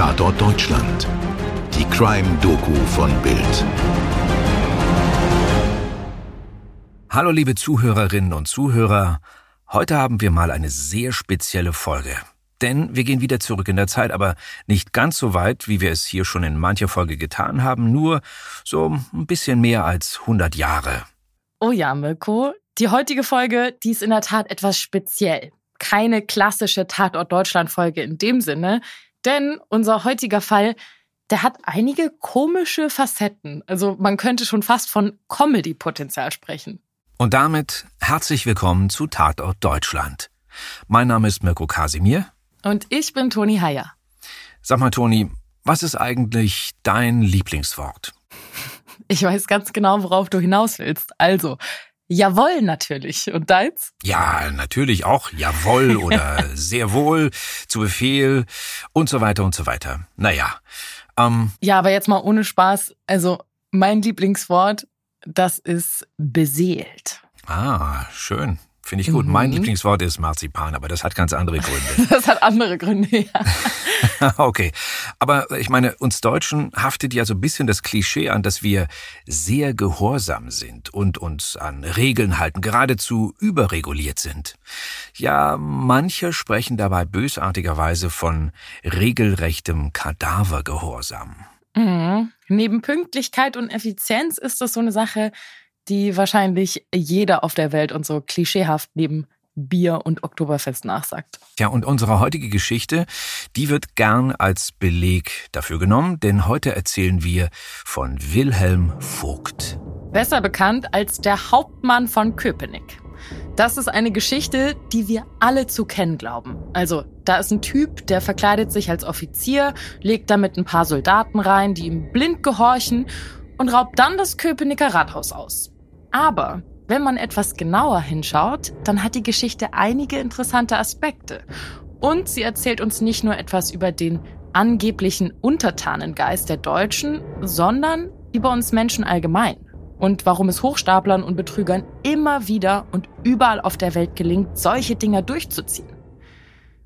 Tatort Deutschland. Die Crime-Doku von Bild. Hallo liebe Zuhörerinnen und Zuhörer. Heute haben wir mal eine sehr spezielle Folge. Denn wir gehen wieder zurück in der Zeit, aber nicht ganz so weit, wie wir es hier schon in mancher Folge getan haben, nur so ein bisschen mehr als 100 Jahre. Oh ja, Mirko, die heutige Folge, die ist in der Tat etwas speziell. Keine klassische Tatort Deutschland Folge in dem Sinne, denn unser heutiger Fall, der hat einige komische Facetten. Also man könnte schon fast von Comedy-Potenzial sprechen. Und damit herzlich willkommen zu Tatort Deutschland. Mein Name ist Mirko Kasimir. Und ich bin Toni Heyer. Sag mal, Toni, was ist eigentlich dein Lieblingswort? Ich weiß ganz genau, worauf du hinaus willst. Also, jawohl natürlich. Und deins? Ja, natürlich auch jawohl oder sehr wohl, zu Befehl und so weiter und so weiter. Naja. Ähm, ja, aber jetzt mal ohne Spaß. Also, mein Lieblingswort, das ist beseelt. Ah, schön. Finde ich gut. Mhm. Mein Lieblingswort ist Marzipan, aber das hat ganz andere Gründe. das hat andere Gründe, ja. okay. Aber ich meine, uns Deutschen haftet ja so ein bisschen das Klischee an, dass wir sehr gehorsam sind und uns an Regeln halten, geradezu überreguliert sind. Ja, manche sprechen dabei bösartigerweise von regelrechtem Kadavergehorsam. Mhm. Neben Pünktlichkeit und Effizienz ist das so eine Sache, die wahrscheinlich jeder auf der Welt und so klischeehaft neben Bier und Oktoberfest nachsagt. Ja, und unsere heutige Geschichte, die wird gern als Beleg dafür genommen, denn heute erzählen wir von Wilhelm Vogt. Besser bekannt als der Hauptmann von Köpenick. Das ist eine Geschichte, die wir alle zu kennen glauben. Also, da ist ein Typ, der verkleidet sich als Offizier, legt damit ein paar Soldaten rein, die ihm blind gehorchen und raubt dann das Köpenicker Rathaus aus. Aber wenn man etwas genauer hinschaut, dann hat die Geschichte einige interessante Aspekte. Und sie erzählt uns nicht nur etwas über den angeblichen Untertanengeist der Deutschen, sondern über uns Menschen allgemein. Und warum es Hochstaplern und Betrügern immer wieder und überall auf der Welt gelingt, solche Dinger durchzuziehen.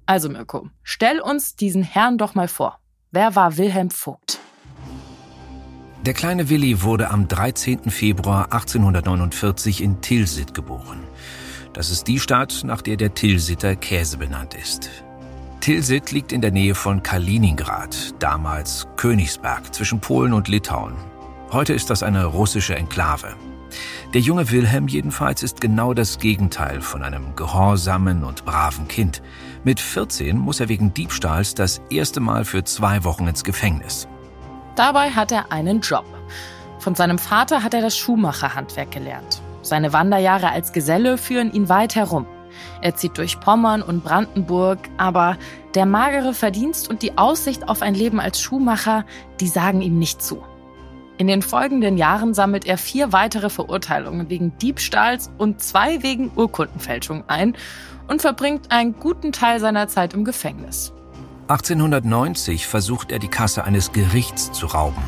Also Mirko, stell uns diesen Herrn doch mal vor. Wer war Wilhelm Vogt? Der kleine Willi wurde am 13. Februar 1849 in Tilsit geboren. Das ist die Stadt, nach der der Tilsiter Käse benannt ist. Tilsit liegt in der Nähe von Kaliningrad, damals Königsberg, zwischen Polen und Litauen. Heute ist das eine russische Enklave. Der junge Wilhelm jedenfalls ist genau das Gegenteil von einem gehorsamen und braven Kind. Mit 14 muss er wegen Diebstahls das erste Mal für zwei Wochen ins Gefängnis. Dabei hat er einen Job. Von seinem Vater hat er das Schuhmacherhandwerk gelernt. Seine Wanderjahre als Geselle führen ihn weit herum. Er zieht durch Pommern und Brandenburg, aber der magere Verdienst und die Aussicht auf ein Leben als Schuhmacher, die sagen ihm nicht zu. In den folgenden Jahren sammelt er vier weitere Verurteilungen wegen Diebstahls und zwei wegen Urkundenfälschung ein und verbringt einen guten Teil seiner Zeit im Gefängnis. 1890 versucht er die Kasse eines Gerichts zu rauben.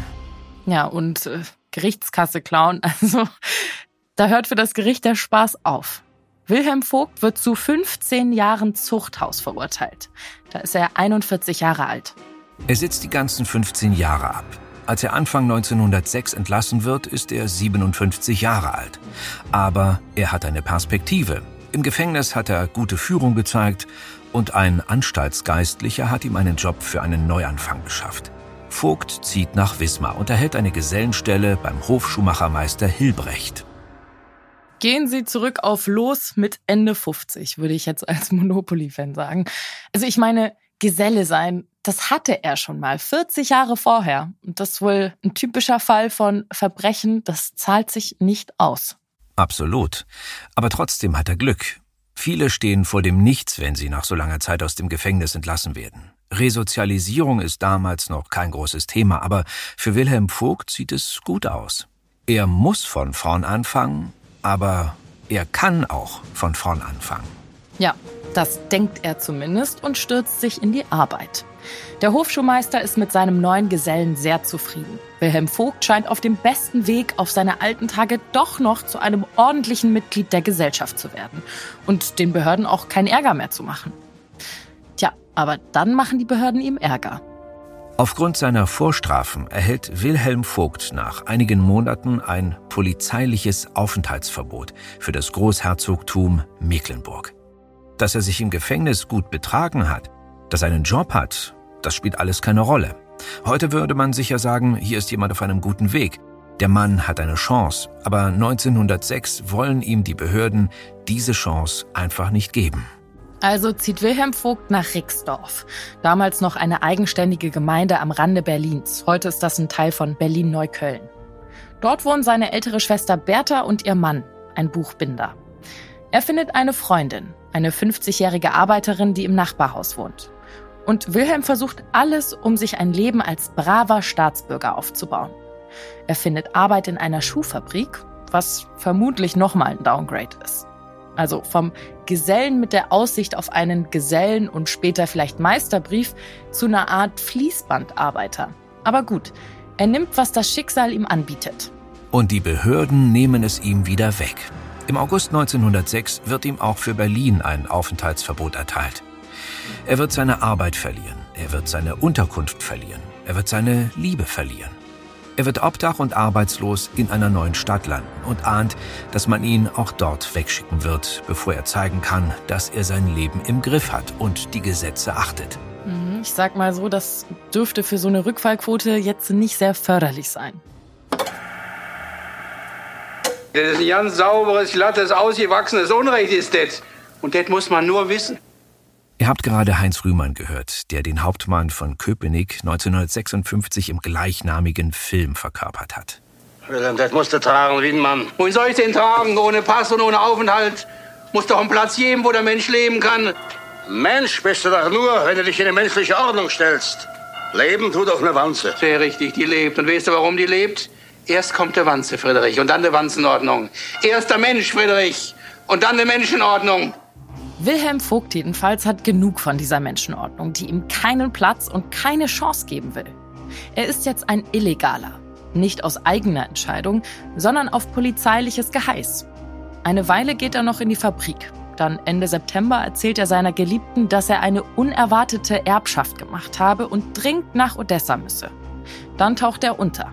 Ja, und äh, Gerichtskasse klauen, also da hört für das Gericht der Spaß auf. Wilhelm Vogt wird zu 15 Jahren Zuchthaus verurteilt. Da ist er 41 Jahre alt. Er sitzt die ganzen 15 Jahre ab. Als er Anfang 1906 entlassen wird, ist er 57 Jahre alt. Aber er hat eine Perspektive. Im Gefängnis hat er gute Führung gezeigt und ein Anstaltsgeistlicher hat ihm einen Job für einen Neuanfang geschafft. Vogt zieht nach Wismar und erhält eine Gesellenstelle beim Hofschuhmachermeister Hilbrecht. Gehen Sie zurück auf Los mit Ende 50, würde ich jetzt als Monopoly-Fan sagen. Also ich meine, Geselle sein, das hatte er schon mal, 40 Jahre vorher. Und das ist wohl ein typischer Fall von Verbrechen, das zahlt sich nicht aus. Absolut. Aber trotzdem hat er Glück. Viele stehen vor dem Nichts, wenn sie nach so langer Zeit aus dem Gefängnis entlassen werden. Resozialisierung ist damals noch kein großes Thema, aber für Wilhelm Vogt sieht es gut aus. Er muss von vorn anfangen, aber er kann auch von vorn anfangen. Ja, das denkt er zumindest und stürzt sich in die Arbeit. Der Hofschuhmeister ist mit seinem neuen Gesellen sehr zufrieden. Wilhelm Vogt scheint auf dem besten Weg, auf seine alten Tage doch noch zu einem ordentlichen Mitglied der Gesellschaft zu werden und den Behörden auch keinen Ärger mehr zu machen. Tja, aber dann machen die Behörden ihm Ärger. Aufgrund seiner Vorstrafen erhält Wilhelm Vogt nach einigen Monaten ein polizeiliches Aufenthaltsverbot für das Großherzogtum Mecklenburg. Dass er sich im Gefängnis gut betragen hat, dass er einen Job hat, das spielt alles keine Rolle. Heute würde man sicher sagen, hier ist jemand auf einem guten Weg. Der Mann hat eine Chance, aber 1906 wollen ihm die Behörden diese Chance einfach nicht geben. Also zieht Wilhelm Vogt nach Rixdorf, damals noch eine eigenständige Gemeinde am Rande Berlins. Heute ist das ein Teil von Berlin-Neukölln. Dort wohnen seine ältere Schwester Bertha und ihr Mann, ein Buchbinder. Er findet eine Freundin, eine 50-jährige Arbeiterin, die im Nachbarhaus wohnt. Und Wilhelm versucht alles, um sich ein Leben als braver Staatsbürger aufzubauen. Er findet Arbeit in einer Schuhfabrik, was vermutlich nochmal ein Downgrade ist. Also vom Gesellen mit der Aussicht auf einen Gesellen und später vielleicht Meisterbrief zu einer Art Fließbandarbeiter. Aber gut, er nimmt, was das Schicksal ihm anbietet. Und die Behörden nehmen es ihm wieder weg. Im August 1906 wird ihm auch für Berlin ein Aufenthaltsverbot erteilt. Er wird seine Arbeit verlieren, er wird seine Unterkunft verlieren, er wird seine Liebe verlieren. Er wird obdach und arbeitslos in einer neuen Stadt landen und ahnt, dass man ihn auch dort wegschicken wird, bevor er zeigen kann, dass er sein Leben im Griff hat und die Gesetze achtet. Mhm, ich sag mal so, das dürfte für so eine Rückfallquote jetzt nicht sehr förderlich sein. Das ist ein ganz sauberes, glattes, ausgewachsenes Unrecht ist das. Und das muss man nur wissen. Ihr habt gerade Heinz Rühmann gehört, der den Hauptmann von Köpenick 1956 im gleichnamigen Film verkörpert hat. Wilhelm, das musst du tragen wie ein Mann. Wohin soll ich den tragen? Ohne Pass und ohne Aufenthalt? Muss doch ein Platz geben, wo der Mensch leben kann. Mensch bist du doch nur, wenn du dich in eine menschliche Ordnung stellst. Leben tut doch eine Wanze. Sehr richtig, die lebt. Und weißt du, warum die lebt? Erst kommt der Wanze, Friedrich, und dann die Wanzenordnung. Erst der Mensch, Friedrich, und dann die Menschenordnung. Wilhelm Vogt jedenfalls hat genug von dieser Menschenordnung, die ihm keinen Platz und keine Chance geben will. Er ist jetzt ein Illegaler. Nicht aus eigener Entscheidung, sondern auf polizeiliches Geheiß. Eine Weile geht er noch in die Fabrik. Dann Ende September erzählt er seiner Geliebten, dass er eine unerwartete Erbschaft gemacht habe und dringend nach Odessa müsse. Dann taucht er unter.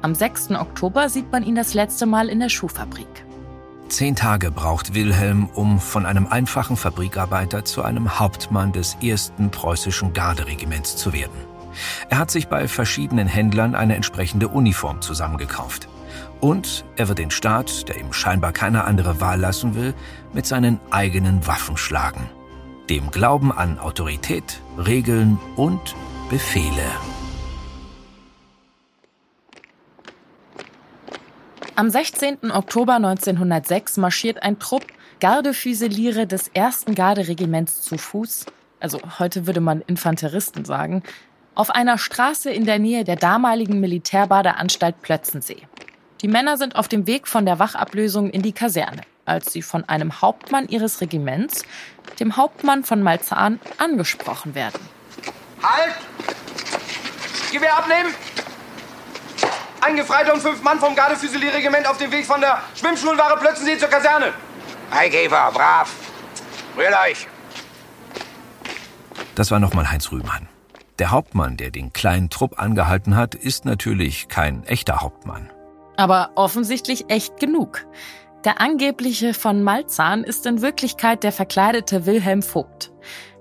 Am 6. Oktober sieht man ihn das letzte Mal in der Schuhfabrik. Zehn Tage braucht Wilhelm, um von einem einfachen Fabrikarbeiter zu einem Hauptmann des ersten preußischen Garderegiments zu werden. Er hat sich bei verschiedenen Händlern eine entsprechende Uniform zusammengekauft. Und er wird den Staat, der ihm scheinbar keine andere Wahl lassen will, mit seinen eigenen Waffen schlagen. Dem Glauben an Autorität, Regeln und Befehle. Am 16. Oktober 1906 marschiert ein Trupp Gardefüsiliere des 1. Garderegiments zu Fuß, also heute würde man Infanteristen sagen, auf einer Straße in der Nähe der damaligen Militärbadeanstalt Plötzensee. Die Männer sind auf dem Weg von der Wachablösung in die Kaserne, als sie von einem Hauptmann ihres Regiments, dem Hauptmann von Malzahn, angesprochen werden. Halt! Gewehr abnehmen! Ein Gefreiter und fünf Mann vom Gardefüsilierregiment auf dem Weg von der Schwimmschulware Plötzensee zur Kaserne. Eigeber, brav. Rührt euch. Das war nochmal Heinz Rühmann. Der Hauptmann, der den kleinen Trupp angehalten hat, ist natürlich kein echter Hauptmann. Aber offensichtlich echt genug. Der angebliche von Malzahn ist in Wirklichkeit der verkleidete Wilhelm Vogt.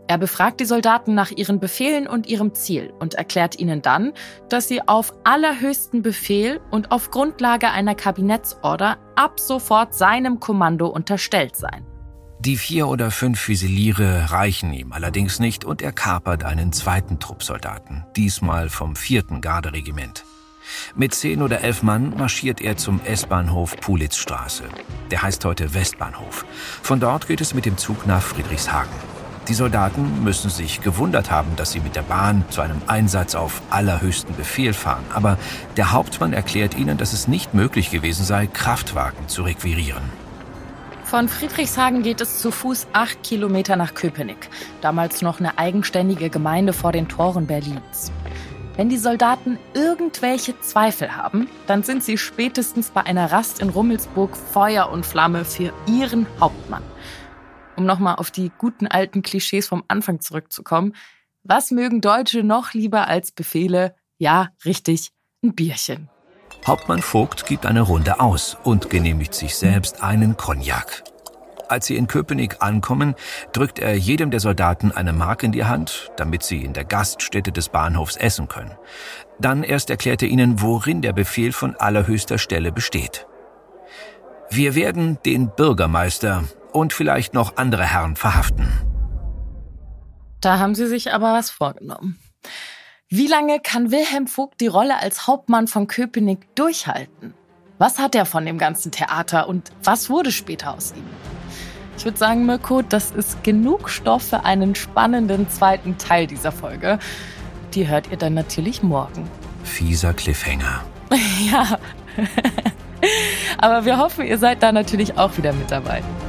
Er befragt die Soldaten nach ihren Befehlen und ihrem Ziel und erklärt ihnen dann, dass sie auf allerhöchsten Befehl und auf Grundlage einer Kabinettsorder ab sofort seinem Kommando unterstellt seien. Die vier oder fünf Füsiliere reichen ihm allerdings nicht und er kapert einen zweiten Trupp Soldaten, diesmal vom vierten Garderegiment. Mit zehn oder elf Mann marschiert er zum S-Bahnhof Pulitzstraße. Der heißt heute Westbahnhof. Von dort geht es mit dem Zug nach Friedrichshagen. Die Soldaten müssen sich gewundert haben, dass sie mit der Bahn zu einem Einsatz auf allerhöchsten Befehl fahren. Aber der Hauptmann erklärt ihnen, dass es nicht möglich gewesen sei, Kraftwagen zu requirieren. Von Friedrichshagen geht es zu Fuß acht Kilometer nach Köpenick, damals noch eine eigenständige Gemeinde vor den Toren Berlins. Wenn die Soldaten irgendwelche Zweifel haben, dann sind sie spätestens bei einer Rast in Rummelsburg Feuer und Flamme für ihren Hauptmann um nochmal auf die guten alten Klischees vom Anfang zurückzukommen, Was mögen Deutsche noch lieber als Befehle? Ja, richtig, ein Bierchen. Hauptmann Vogt gibt eine Runde aus und genehmigt sich selbst einen Cognac. Als sie in Köpenick ankommen, drückt er jedem der Soldaten eine Mark in die Hand, damit sie in der Gaststätte des Bahnhofs essen können. Dann erst erklärt er ihnen, worin der Befehl von allerhöchster Stelle besteht. Wir werden den Bürgermeister und vielleicht noch andere Herren verhaften. Da haben sie sich aber was vorgenommen. Wie lange kann Wilhelm Vogt die Rolle als Hauptmann von Köpenick durchhalten? Was hat er von dem ganzen Theater und was wurde später aus ihm? Ich würde sagen, Mirko, das ist genug Stoff für einen spannenden zweiten Teil dieser Folge. Die hört ihr dann natürlich morgen. Fieser Cliffhanger. ja. Aber wir hoffen, ihr seid da natürlich auch wieder mit dabei.